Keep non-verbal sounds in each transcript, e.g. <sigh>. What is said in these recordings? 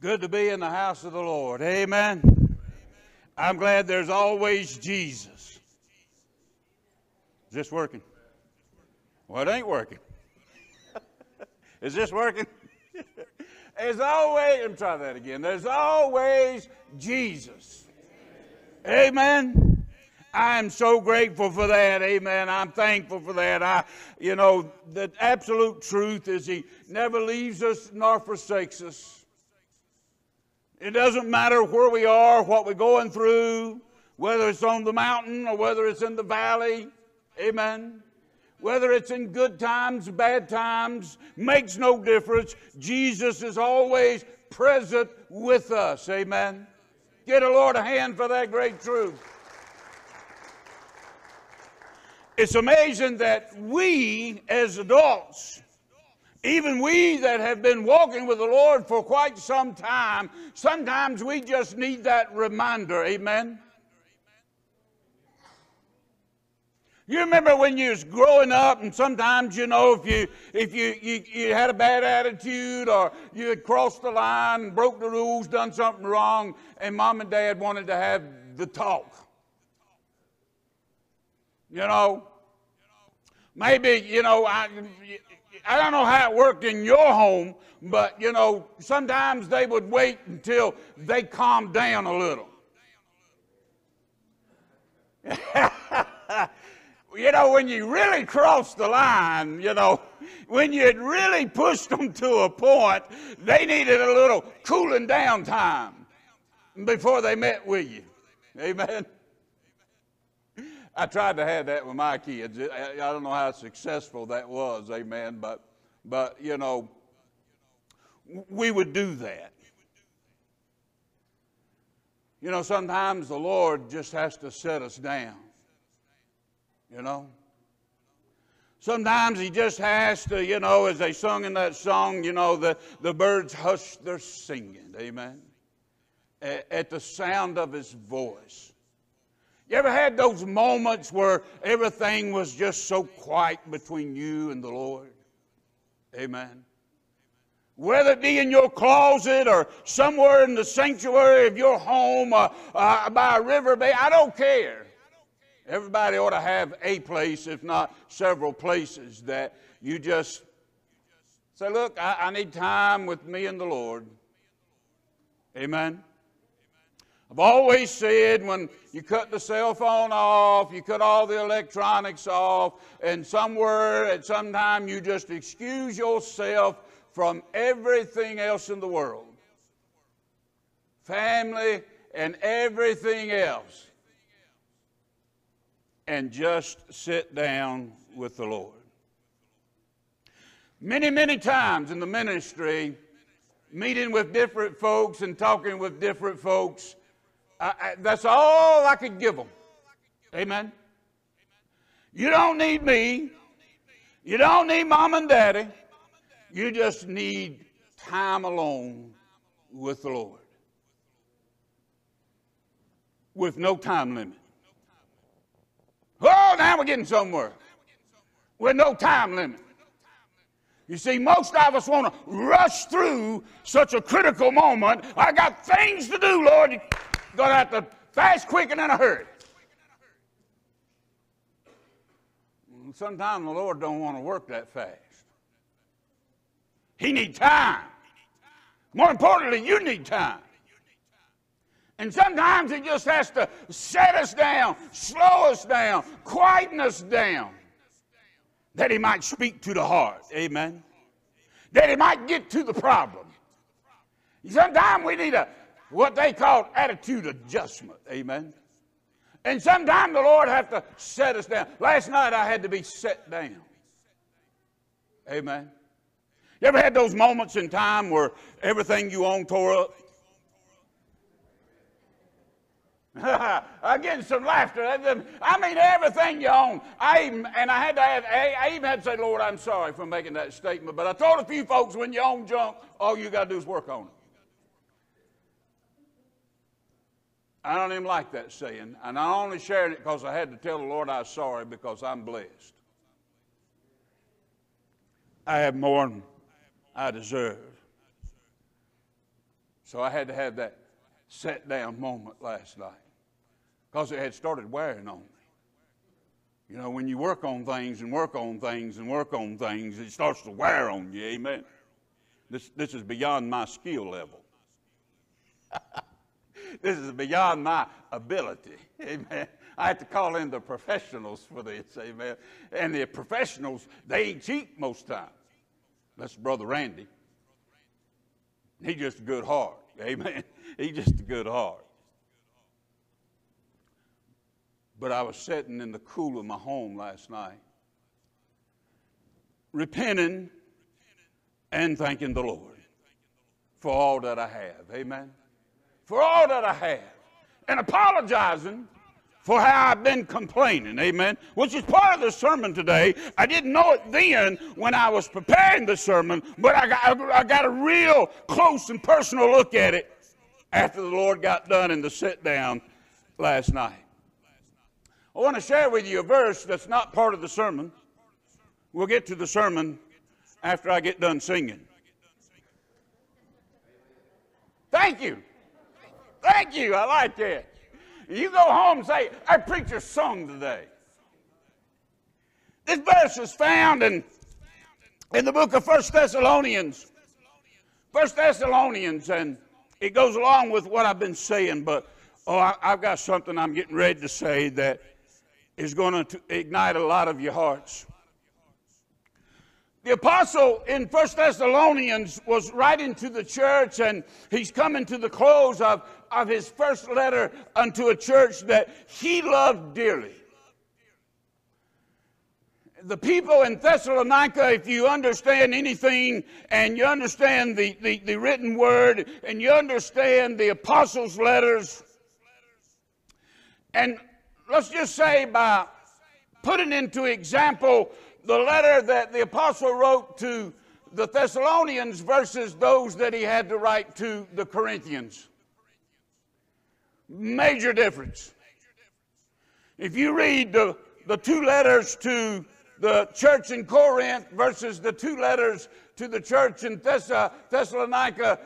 Good to be in the house of the Lord. Amen. I'm glad there's always Jesus. Is this working? Well, it ain't working. <laughs> Is this working? <laughs> There's always, let me try that again. There's always Jesus. Amen. I'm so grateful for that. Amen. I'm thankful for that. I, you know, the absolute truth is He never leaves us nor forsakes us. It doesn't matter where we are, what we're going through, whether it's on the mountain or whether it's in the valley. Amen. Whether it's in good times, bad times, makes no difference. Jesus is always present with us. Amen. Get a Lord a hand for that great truth. It's amazing that we as adults, even we that have been walking with the Lord for quite some time, sometimes we just need that reminder. Amen. You remember when you was growing up, and sometimes you know if you if you, you, you had a bad attitude or you had crossed the line, broke the rules, done something wrong, and mom and dad wanted to have the talk. You know, maybe you know I I don't know how it worked in your home, but you know sometimes they would wait until they calmed down a little. <laughs> you know, when you really crossed the line, you know, when you had really pushed them to a point, they needed a little cooling down time before they met with you. Amen. I tried to have that with my kids. I don't know how successful that was, amen, but but you know, we would do that. You know, sometimes the Lord just has to set us down you know. Sometimes he just has to, you know, as they sung in that song, you know, the, the birds hush their singing, amen, at, at the sound of his voice. You ever had those moments where everything was just so quiet between you and the Lord? Amen. Whether it be in your closet or somewhere in the sanctuary of your home uh, uh, by a river bay, I don't care. Everybody ought to have a place, if not several places, that you just say, Look, I, I need time with me and the Lord. Amen. I've always said when you cut the cell phone off, you cut all the electronics off, and somewhere at some time you just excuse yourself from everything else in the world family and everything else and just sit down with the Lord. Many, many times in the ministry, meeting with different folks and talking with different folks, I, I, that's all I could give them. Amen. You don't need me. You don't need mom and daddy. You just need time alone with the Lord with no time limit. Oh, now we're getting somewhere with no time limit. You see, most of us want to rush through such a critical moment. I got things to do, Lord. Going to have to fast, quick, and in a hurry. Sometimes the Lord don't want to work that fast. He need time. More importantly, you need time. And sometimes He just has to set us down, slow us down, quieten us down, that He might speak to the heart. Amen. That He might get to the problem. Sometimes we need a what they call attitude adjustment. Amen. And sometimes the Lord have to set us down. Last night I had to be set down. Amen. You ever had those moments in time where everything you own tore up? <laughs> I'm getting some laughter. I mean, everything you own. I even, and I had to have, I even had to say, Lord, I'm sorry for making that statement. But I told a few folks, when you own junk, all you got to do is work on it. I don't even like that saying. And I only shared it because I had to tell the Lord I was sorry because I'm blessed. I have more than I deserve. So I had to have that set down moment last night because it had started wearing on me. You know, when you work on things and work on things and work on things, it starts to wear on you. Amen. This, this is beyond my skill level. This is beyond my ability. Amen. I have to call in the professionals for this. Amen. And the professionals, they ain't cheap most times. That's Brother Randy. He's just a good heart. Amen. <laughs> He's just a good heart. But I was sitting in the cool of my home last night, repenting and thanking the Lord for all that I have. Amen. For all that I have. And apologizing for how I've been complaining. Amen. Which is part of the sermon today. I didn't know it then when I was preparing the sermon, but I got, I got a real close and personal look at it after the Lord got done in the sit down last night. I want to share with you a verse that's not part of the sermon. We'll get to the sermon after I get done singing. Thank you. Thank you. I like that. You go home and say, I preach a song today. This verse is found in, in the book of First Thessalonians. First Thessalonians, and it goes along with what I've been saying, but oh, I, I've got something I'm getting ready to say that is going to ignite a lot of your hearts. The apostle in First Thessalonians was writing to the church, and he's coming to the close of, of his first letter unto a church that he loved dearly. The people in Thessalonica, if you understand anything and you understand the, the, the written word and you understand the apostles' letters, and let's just say by putting into example the letter that the apostle wrote to the Thessalonians versus those that he had to write to the Corinthians. Major difference. If you read the, the two letters to the church in Corinth versus the two letters to the church in Thessa, Thessalonica,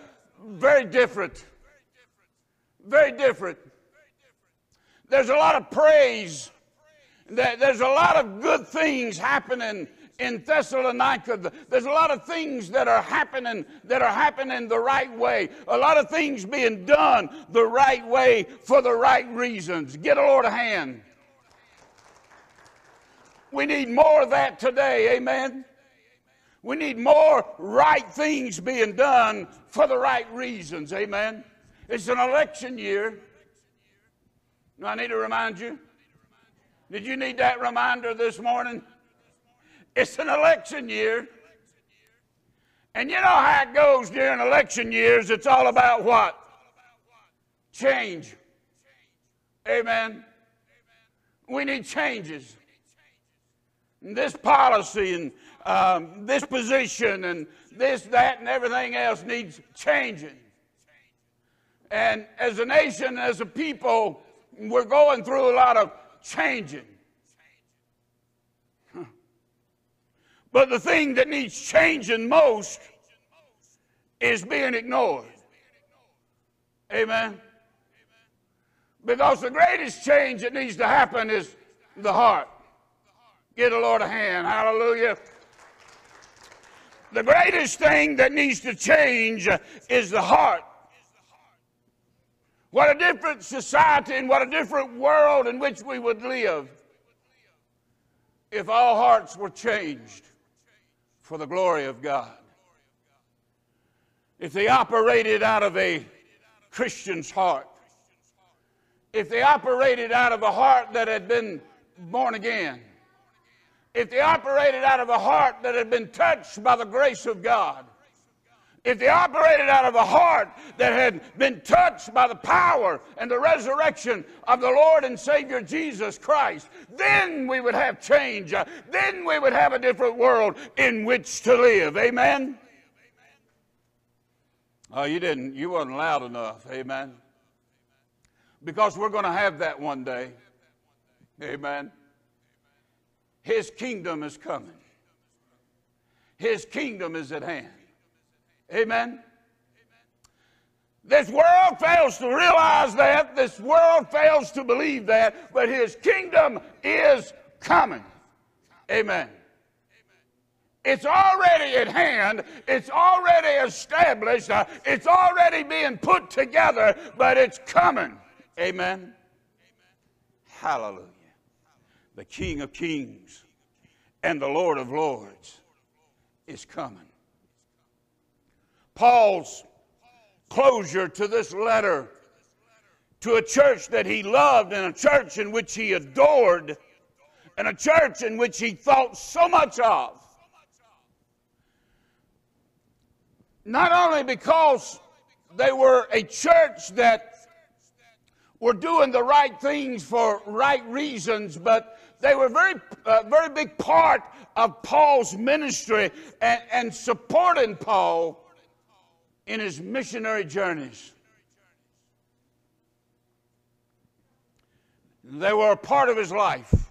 very different. Very different. There's a lot of praise. There's a lot of good things happening in Thessalonica. There's a lot of things that are happening that are happening the right way. A lot of things being done the right way for the right reasons. Get a Lord a hand. We need more of that today. Amen. We need more right things being done for the right reasons. Amen. It's an election year. Do I need to remind you? Did you need that reminder this morning? It's an election year. And you know how it goes during election years. It's all about what? Change. Amen. We need changes. this policy and um, this position and this, that, and everything else needs changing. And as a nation, as a people, we're going through a lot of changing. But the thing that needs changing most is being ignored. Amen. Because the greatest change that needs to happen is the heart. Get the Lord a hand. Hallelujah. The greatest thing that needs to change is the heart. What a different society and what a different world in which we would live if all hearts were changed for the glory of God. If they operated out of a Christian's heart, if they operated out of a heart that had been born again, if they operated out of a heart that had been touched by the grace of God, if they operated out of a heart that had been touched by the power and the resurrection of the Lord and Savior Jesus Christ, then we would have change. Uh, then we would have a different world in which to live. Amen? Oh, you didn't, you wasn't loud enough. Amen? Because we're going to have that one day. Amen? His kingdom is coming. His kingdom is at hand. Amen. This world fails to realize that. This world fails to believe that. But his kingdom is coming. Amen. It's already at hand. It's already established. It's already being put together, but it's coming. Amen. Hallelujah. The King of Kings and the Lord of Lords is coming. Paul's closure to this letter to a church that he loved and a church in which he adored and a church in which he thought so much of. Not only because they were a church that were doing the right things for right reasons, but they were very, uh, very big part of Paul's ministry and, and supporting Paul in his missionary journeys. They were a part of his life.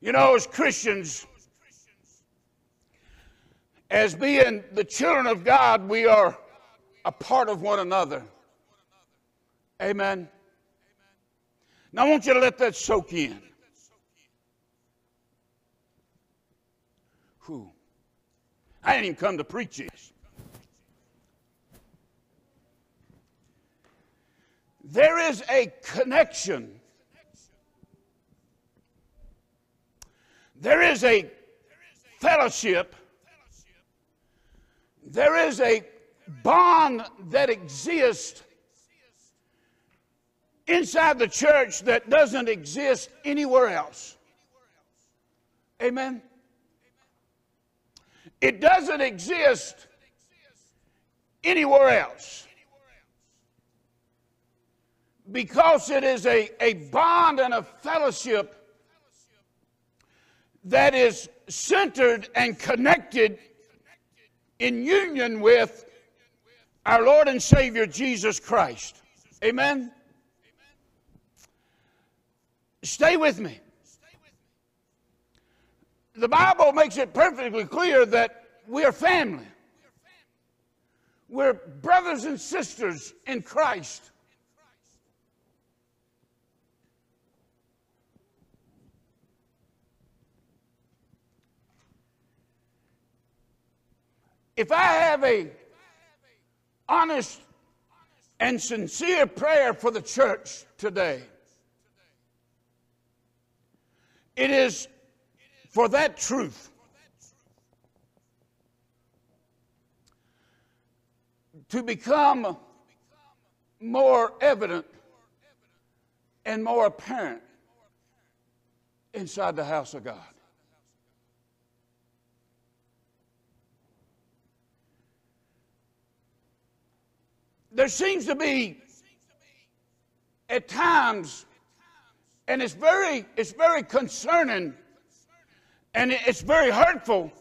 You know, as Christians, as being the children of God, we are a part of one another. Amen. Now, I want you to let that soak in. Who? I didn't even come to preach this. There is a connection. There is a fellowship there is a bond that exists inside the church that doesn't exist anywhere else. Amen. It doesn't exist anywhere else. Because it is a, a bond and a fellowship that is centered and connected in union with our Lord and Savior Jesus Christ. Amen? Stay with me. The Bible makes it perfectly clear that we are family. We're brothers and sisters in Christ. If I have a honest and sincere prayer for the church today, it is for that truth. To become more evident and more apparent inside the house of God. there seems to be at times and it's very it's very concerning and it's very hurtful.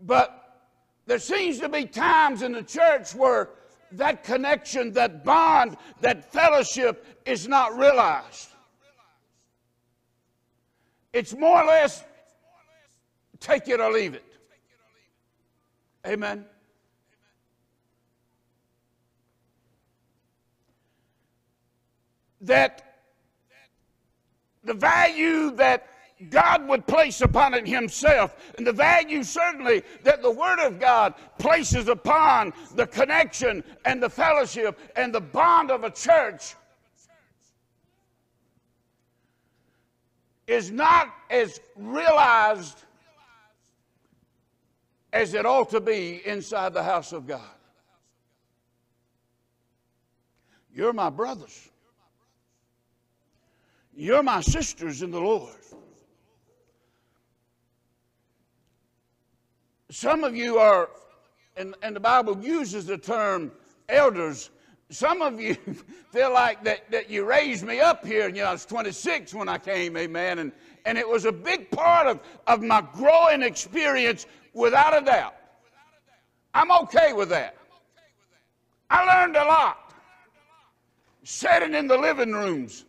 But there seems to be times in the church where that connection that bond that fellowship is not realized. It's more or less take it or leave it. Amen? That the value that God would place upon it Himself, and the value certainly that the Word of God places upon the connection and the fellowship and the bond of a church is not as realized as it ought to be inside the house of God. You're my brothers. You're my sisters in the Lord. Some of you are, and, and the Bible uses the term elders. Some of you <laughs> feel like that, that you raised me up here, and you know, I was 26 when I came, amen. And, and it was a big part of, of my growing experience, without a doubt. I'm okay with that. I learned a lot sitting in the living rooms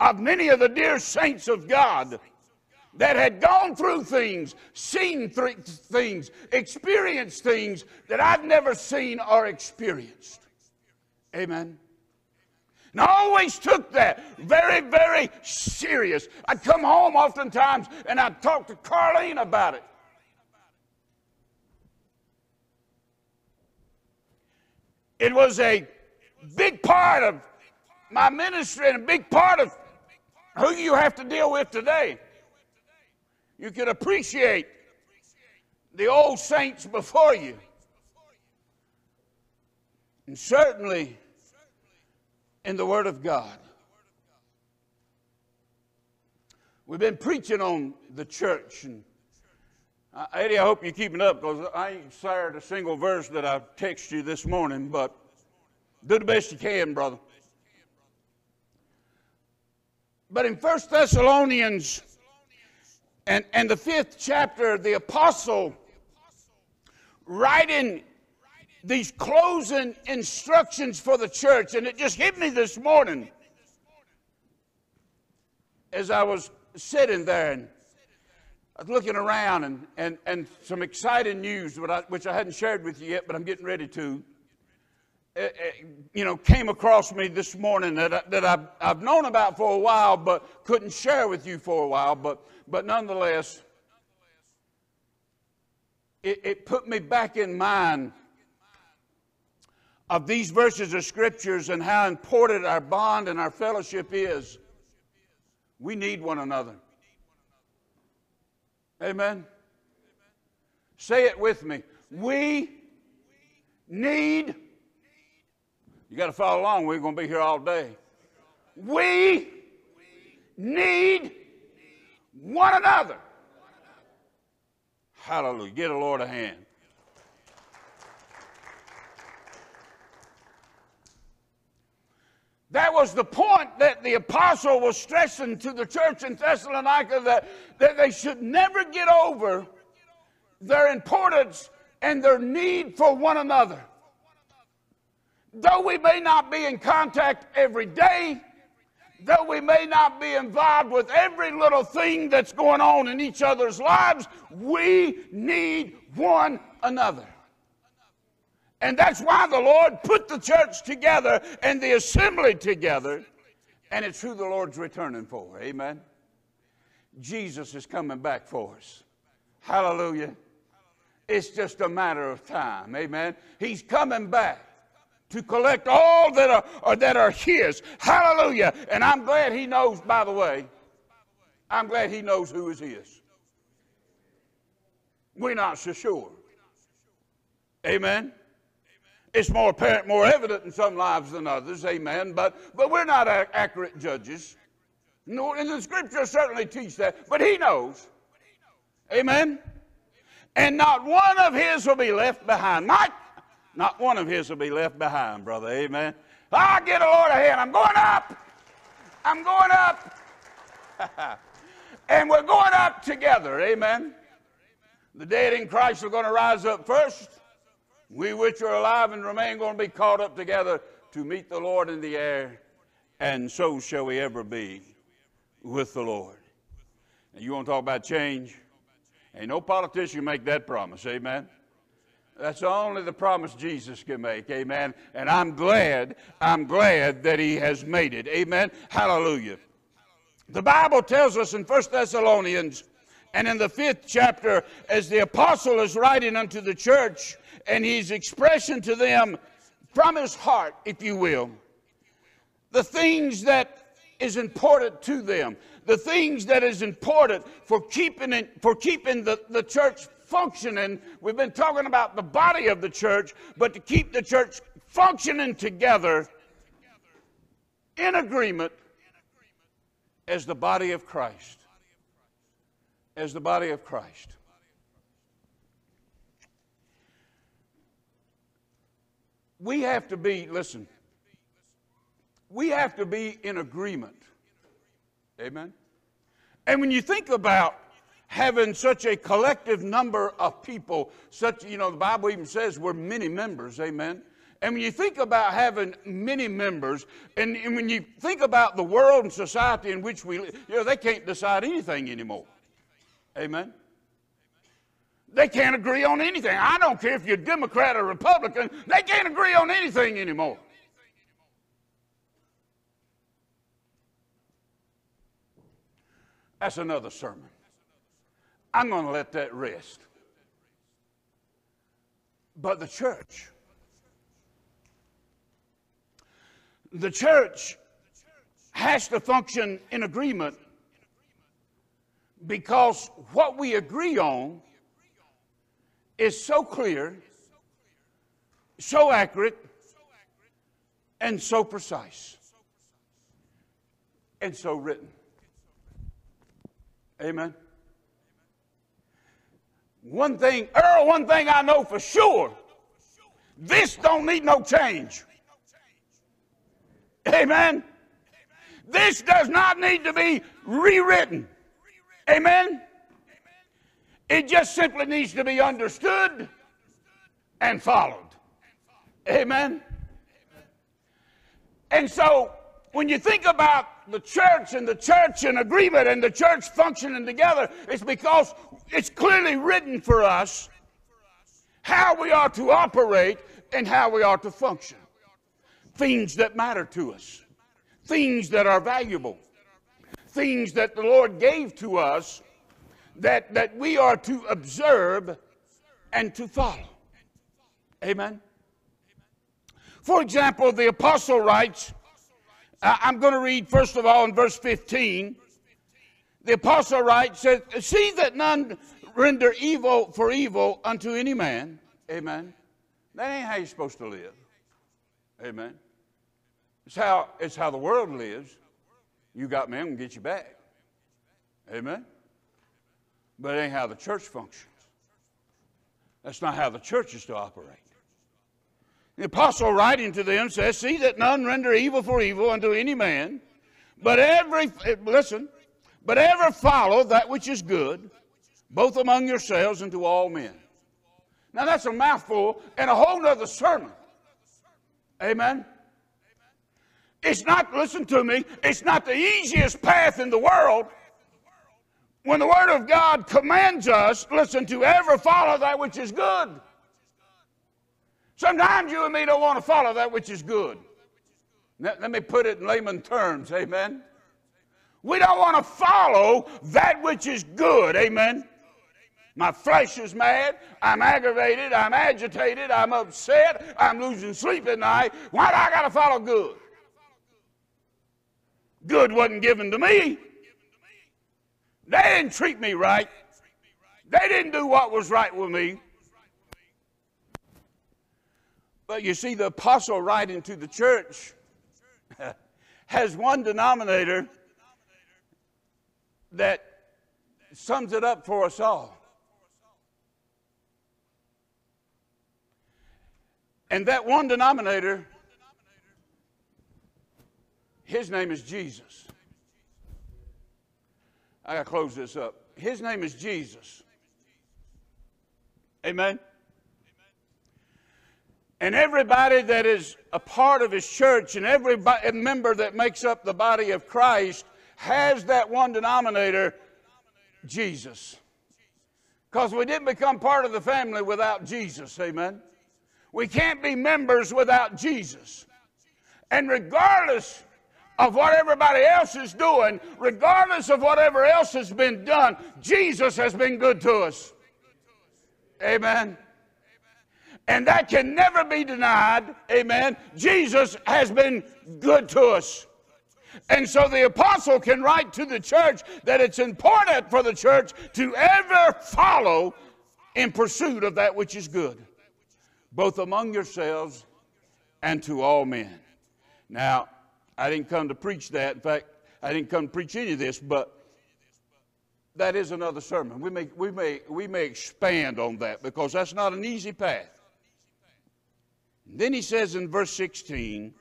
of many of the dear saints of God that had gone through things, seen th- things, experienced things that I've never seen or experienced. Amen. And I always took that very, very serious. I'd come home oftentimes and I'd talk to Carlene about it. It was a big part of my ministry and a big part of who you have to deal with today. You can appreciate the old saints before you. And certainly in the Word of God. We've been preaching on the church. And Eddie, I hope you're keeping up because I ain't shared a single verse that I text you this morning, but do the best you can, brother. But in 1 Thessalonians and, and the fifth chapter, the apostle writing these closing instructions for the church, and it just hit me this morning as I was sitting there and I was looking around and, and, and some exciting news, which I, which I hadn't shared with you yet, but I'm getting ready to. Uh, uh, you know, came across me this morning that, I, that I've, I've known about for a while, but couldn't share with you for a while. But, but nonetheless, it, it put me back in mind of these verses of scriptures and how important our bond and our fellowship is. We need one another. Amen. Say it with me. We need you got to follow along. We're going to be here all day. We need one another. Hallelujah. Get a Lord a hand. That was the point that the apostle was stressing to the church in Thessalonica that, that they should never get over their importance and their need for one another. Though we may not be in contact every day, though we may not be involved with every little thing that's going on in each other's lives, we need one another. And that's why the Lord put the church together and the assembly together. And it's who the Lord's returning for. Amen. Jesus is coming back for us. Hallelujah. It's just a matter of time. Amen. He's coming back to collect all that are, or that are his. Hallelujah. And I'm glad he knows, by the way, I'm glad he knows who is his. We're not so sure. Amen. It's more apparent, more evident in some lives than others, amen. But, but we're not accurate judges. No, and the scriptures certainly teach that, but he knows. Amen. And not one of his will be left behind. Mike, not one of his will be left behind, brother. Amen. I'll get a Lord ahead. I'm going up. I'm going up. <laughs> and we're going up together. Amen. The dead in Christ are going to rise up first. We which are alive and remain going to be caught up together to meet the Lord in the air, and so shall we ever be with the Lord. And you want to talk about change? Ain't no politician make that promise, amen. That's only the promise Jesus can make, amen. And I'm glad, I'm glad that he has made it, amen. Hallelujah. The Bible tells us in 1 Thessalonians and in the fifth chapter, as the apostle is writing unto the church, and he's expressing to them from his heart, if you will, the things that is important to them, the things that is important for keeping it, for keeping the, the church functioning. We've been talking about the body of the church, but to keep the church functioning together in agreement as the body of Christ. As the body of Christ. we have to be, listen, we have to be in agreement. Amen? And when you think about having such a collective number of people, such, you know, the Bible even says we're many members, amen? And when you think about having many members, and, and when you think about the world and society in which we live, you know, they can't decide anything anymore. Amen. They can't agree on anything. I don't care if you're Democrat or Republican, they can't agree on anything anymore. That's another sermon. I'm going to let that rest. But the church, the church has to function in agreement because what we agree on is so clear, so accurate, and so precise, and so written. Amen. One thing, Earl, one thing I know for sure, this don't need no change. Amen. This does not need to be rewritten. Amen. It just simply needs to be understood and followed. Amen. And so when you think about the church and the church in agreement and the church functioning together, it's because it's clearly written for us how we are to operate and how we are to function. Things that matter to us, things that are valuable, things that the Lord gave to us that, that we are to observe and to follow. Amen. For example, the apostle writes, I'm going to read first of all in verse 15. The apostle writes, says, See that none render evil for evil unto any man. Amen. That ain't how you're supposed to live. Amen. It's how, it's how the world lives. You got men and get you back. Amen. But it ain't how the church functions. That's not how the church is to operate. The apostle writing to them says, See that none render evil for evil unto any man, but every, listen, but ever follow that which is good, both among yourselves and to all men. Now that's a mouthful and a whole nother sermon. Amen. It's not, listen to me, it's not the easiest path in the world. When the Word of God commands us, listen, to ever follow that which is good. Sometimes you and me don't want to follow that which is good. Let, me put it in layman terms, amen. We don't want to follow that which is good, amen. My flesh is mad. I'm aggravated. I'm agitated. I'm upset. I'm losing sleep at night. Why do I got to follow good? Good wasn't given to me. They didn't treat me right. They didn't do what was right with me. But you see, the apostle writing to the church <laughs> has one denominator that sums it up for us all. And that one denominator, his name is Jesus. I got to close this up. His name is Jesus. Amen. And everybody that is a part of his church and every member that makes up the body of Christ has that one denominator, Jesus. Because we didn't become part of the family without Jesus. Amen. We can't be members without Jesus. And regardless of what everybody else is doing, regardless of whatever else has been done, Jesus has been good to us. Amen. And that can never be denied. Amen. Jesus has been good to us. And so the apostle can write to the church that it's important for the church to ever follow in pursuit of that which is good, both among yourselves and to all men. Now, I didn't come to preach that. In fact, I didn't come to preach any of this, but that is another sermon. We may, we may, we may expand on that because that's not an easy path. Then he says in verse 16,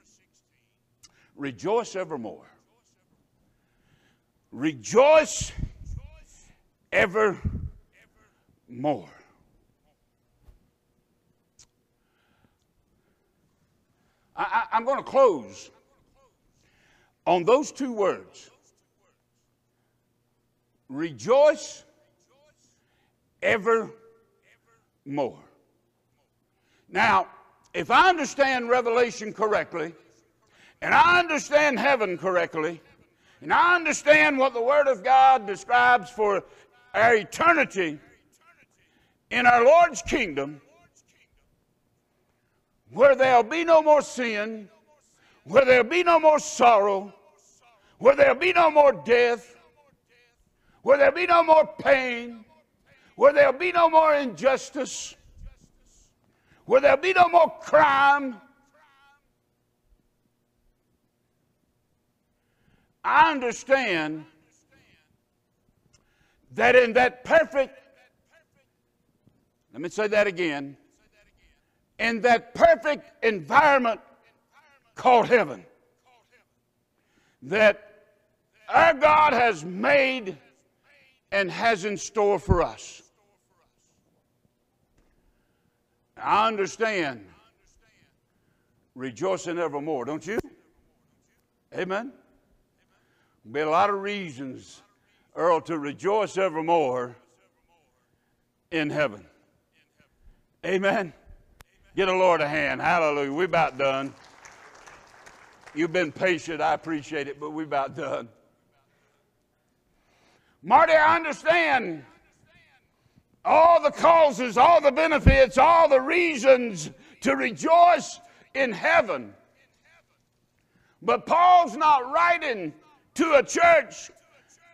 rejoice evermore. Rejoice evermore. I, am going to close on those two words rejoice evermore. Now, if I understand Revelation correctly, and I understand heaven correctly, and I understand what the Word of God describes for our eternity in our Lord's kingdom, where there'll be no more sin, where there'll be no more sorrow, where there'll be no more death, where there'll be no more pain, where there'll be no more injustice, where there'll be no more crime. I understand that in that perfect, let me say that again, in that perfect environment called heaven, that our God has made and has in store for us. I understand rejoicing evermore, don't you? Amen. Be a lot of reasons, Earl, to rejoice evermore in heaven. Amen. Get a Lord a hand. Hallelujah. We're about done. You've been patient. I appreciate it, but we're about done. Marty, I understand all the causes, all the benefits, all the reasons to rejoice in heaven. But Paul's not writing to a church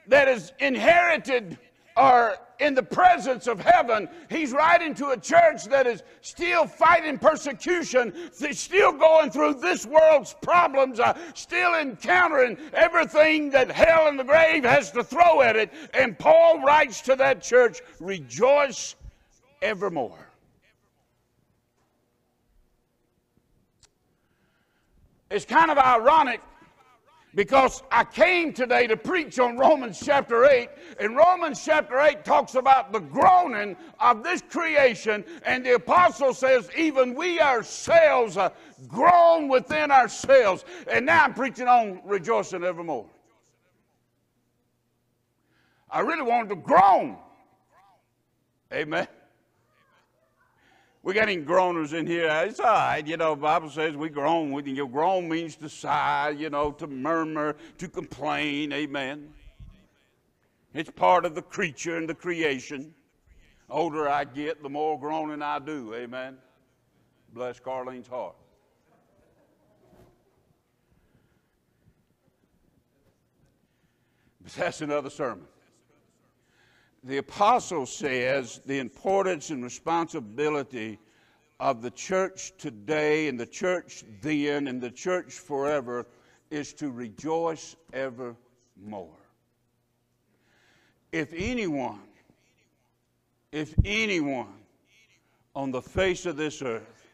that is inherited or in the presence of heaven. He's writing to a church that is still fighting persecution, still going through this world's problems, uh, still encountering everything that hell and the grave has to throw at it. And Paul writes to that church, rejoice evermore. It's kind of ironic because I came today to preach on Romans chapter 8, and Romans chapter 8 talks about the groaning of this creation, and the apostle says, even we ourselves uh, groan within ourselves. And now I'm preaching on rejoicing evermore. I really wanted to groan. Amen. We got any groaners in here? It's all right. You know, Bible says we groan. We, you know, groan means to sigh, you know, to murmur, to complain. Amen. It's part of the creature and the creation. The older I get, the more groaning I do. Amen. Bless Carlene's heart. But that's another sermon the apostle says the importance and responsibility of the church today and the church then and the church forever is to rejoice evermore. If anyone, if anyone on the face of this earth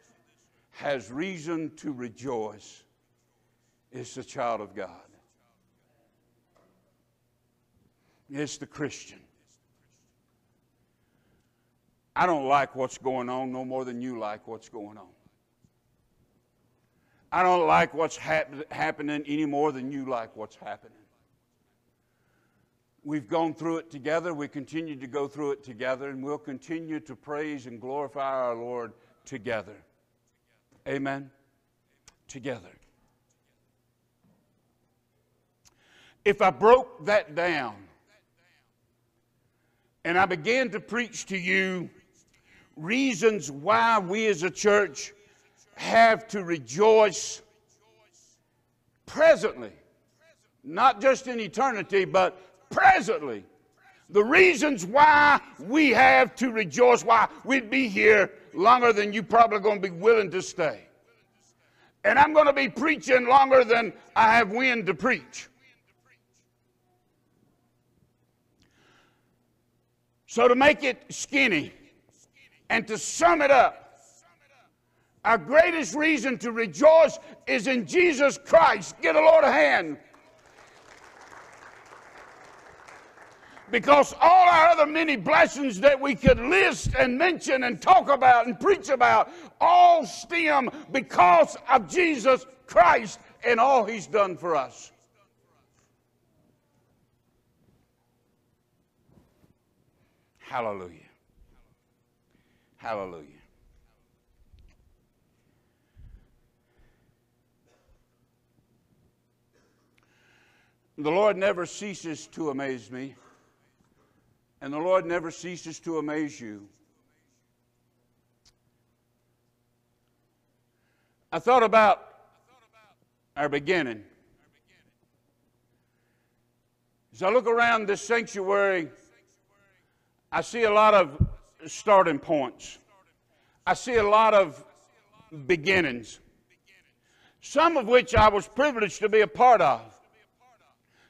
has reason to rejoice, it's the child of God. It's the Christian. I don't like what's going on no more than you like what's going on. I don't like what's hap- happening any more than you like what's happening. We've gone through it together. We continue to go through it together, and we'll continue to praise and glorify our Lord together. Amen? Together. If I broke that down and I began to preach to you reasons why we as a church have to rejoice presently, not just in eternity, but presently. The reasons why we have to rejoice, why we'd be here longer than you probably going to be willing to stay. And I'm going to be preaching longer than I have wind to preach. So, to make it skinny, and to sum it up, our greatest reason to rejoice is in Jesus Christ. Get a Lord a hand. Because all our other many blessings that we could list and mention and talk about and preach about all stem because of Jesus Christ and all he's done for us. Hallelujah. Hallelujah. The Lord never ceases to amaze me, and the Lord never ceases to amaze you. I thought about our beginning. As I look around this sanctuary, I see a lot of starting points. I see a lot of beginnings, some of which I was privileged to be a part of.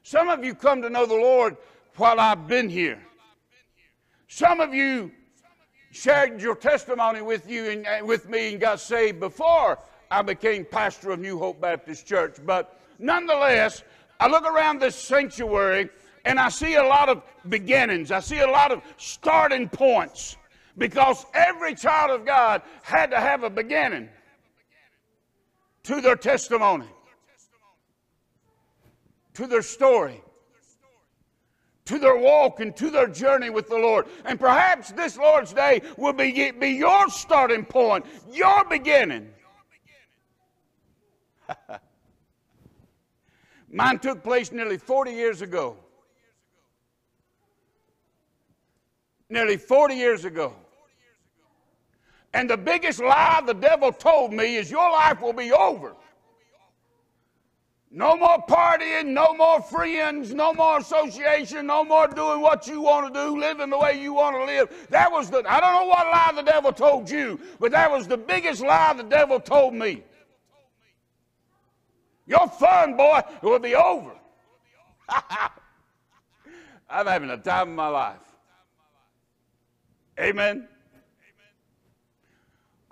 Some of you come to know the Lord while I've been here. Some of you shared your testimony with you and uh, with me and got saved before I became pastor of New Hope Baptist Church. But nonetheless, I look around this sanctuary and I see a lot of beginnings. I see a lot of starting points because every child of God had to have a beginning to their testimony, to their story, to their walk, and to their journey with the Lord. And perhaps this Lord's Day will be, be your starting point, your beginning. <laughs> Mine took place nearly 40 years ago. Nearly 40 years ago. And the biggest lie the devil told me is your life will be over. No more partying, no more friends, no more association, no more doing what you want to do, living the way you want to live. That was the, I don't know what lie the devil told you, but that was the biggest lie the devil told me. Your fun, boy, will be over. <laughs> I'm having a time of my life. Amen.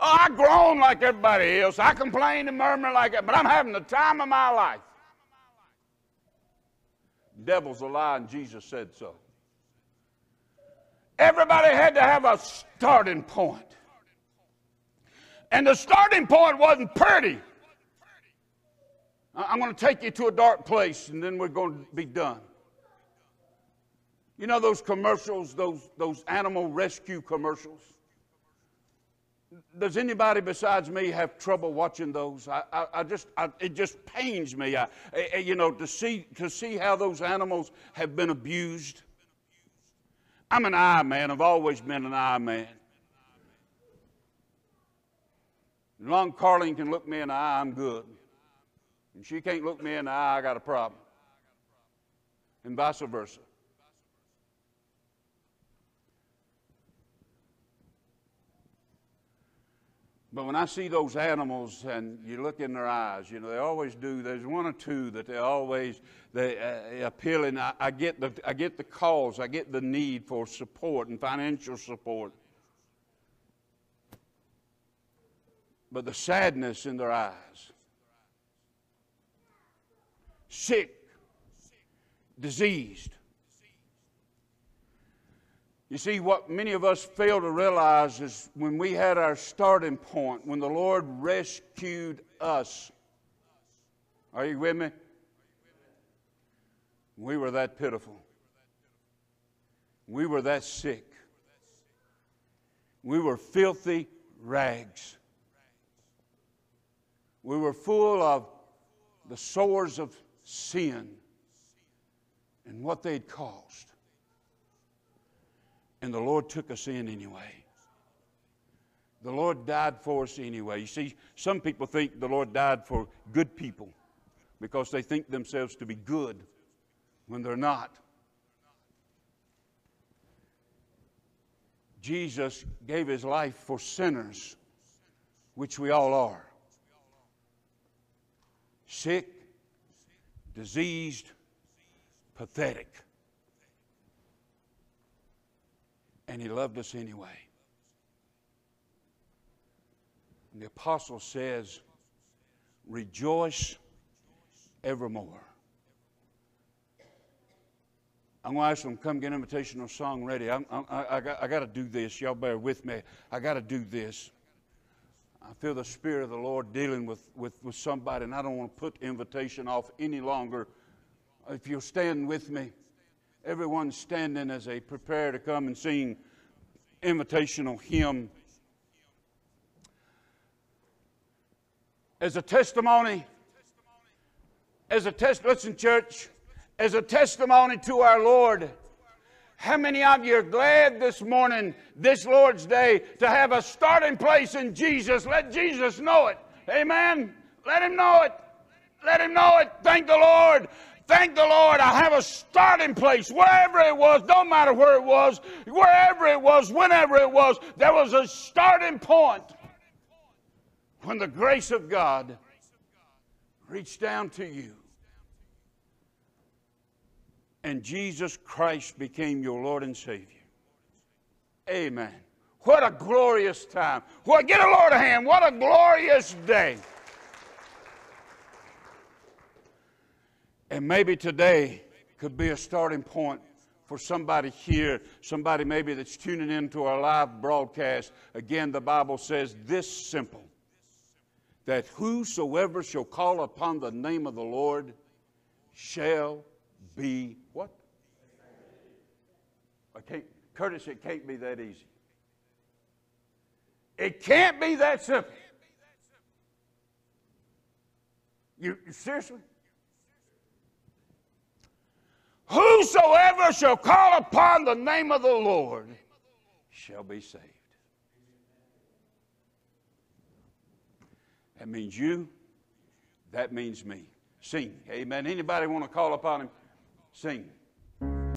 Oh, I groan like everybody else. I complain and murmur like that, but I'm having the time of my life. Devil's a lie, and Jesus said so. Everybody had to have a starting point. And the starting point wasn't pretty. I'm going to take you to a dark place, and then we're going to be done. You know those commercials, those, those animal rescue commercials? Does anybody besides me have trouble watching those? I, I, I just, I, it just pains me, I, eh, eh, you know, to see, to see how those animals have been abused. I'm an eye man. I've always been an eye man. As long Carlene can look me in the eye, I'm good. And she can't look me in the eye, I got a problem. And vice versa. But when I see those animals and you look in their eyes, you know, they always do. There's one or two that they always they uh, appealing. I, I, get the I get the cause. I get the need for support and financial support. But the sadness in their eyes, sick, diseased, you see, what many of us fail to realize is when we had our starting point, when the Lord rescued us. Are you with me? We were that pitiful. We were that sick. We were filthy rags. We were full of the sores of sin and what they'd caused. And the Lord took us in anyway. The Lord died for us anyway. You see, some people think the Lord died for good people because they think themselves to be good when they're not. Jesus gave his life for sinners, which we all are. Sick, diseased, pathetic. And he loved us anyway. And the apostle says, Rejoice evermore. I'm going to ask them come get an invitational song ready. I'm, I'm, I, I, got, I got to do this. Y'all bear with me. I got to do this. I feel the Spirit of the Lord dealing with, with, with somebody, and I don't want to put invitation off any longer. If you'll stand with me everyone standing as they prepare to come and sing invitational hymn. As a testimony, as a test, listen, church, as a testimony to our Lord. How many of you are glad this morning, this Lord's Day, to have a starting place in Jesus? Let Jesus know it. Amen. Let him know it. Let him know it. Thank the Lord. Thank the Lord. I have a starting place. Wherever it was, don't matter where it was, wherever it was, whenever it was, there was a starting point when the grace of God reached down to you and Jesus Christ became your Lord and Savior. Amen. What a glorious time. What, get a Lord a hand. What a glorious day. And maybe today could be a starting point for somebody here, somebody maybe that's tuning into our live broadcast. Again, the Bible says this simple that whosoever shall call upon the name of the Lord shall be what? I can't, Curtis, it can't be that easy. It can't be that simple. You seriously? Whosoever shall call upon the name of the Lord shall be saved. That means you. That means me. Sing. Amen. Anybody want to call upon him? Sing.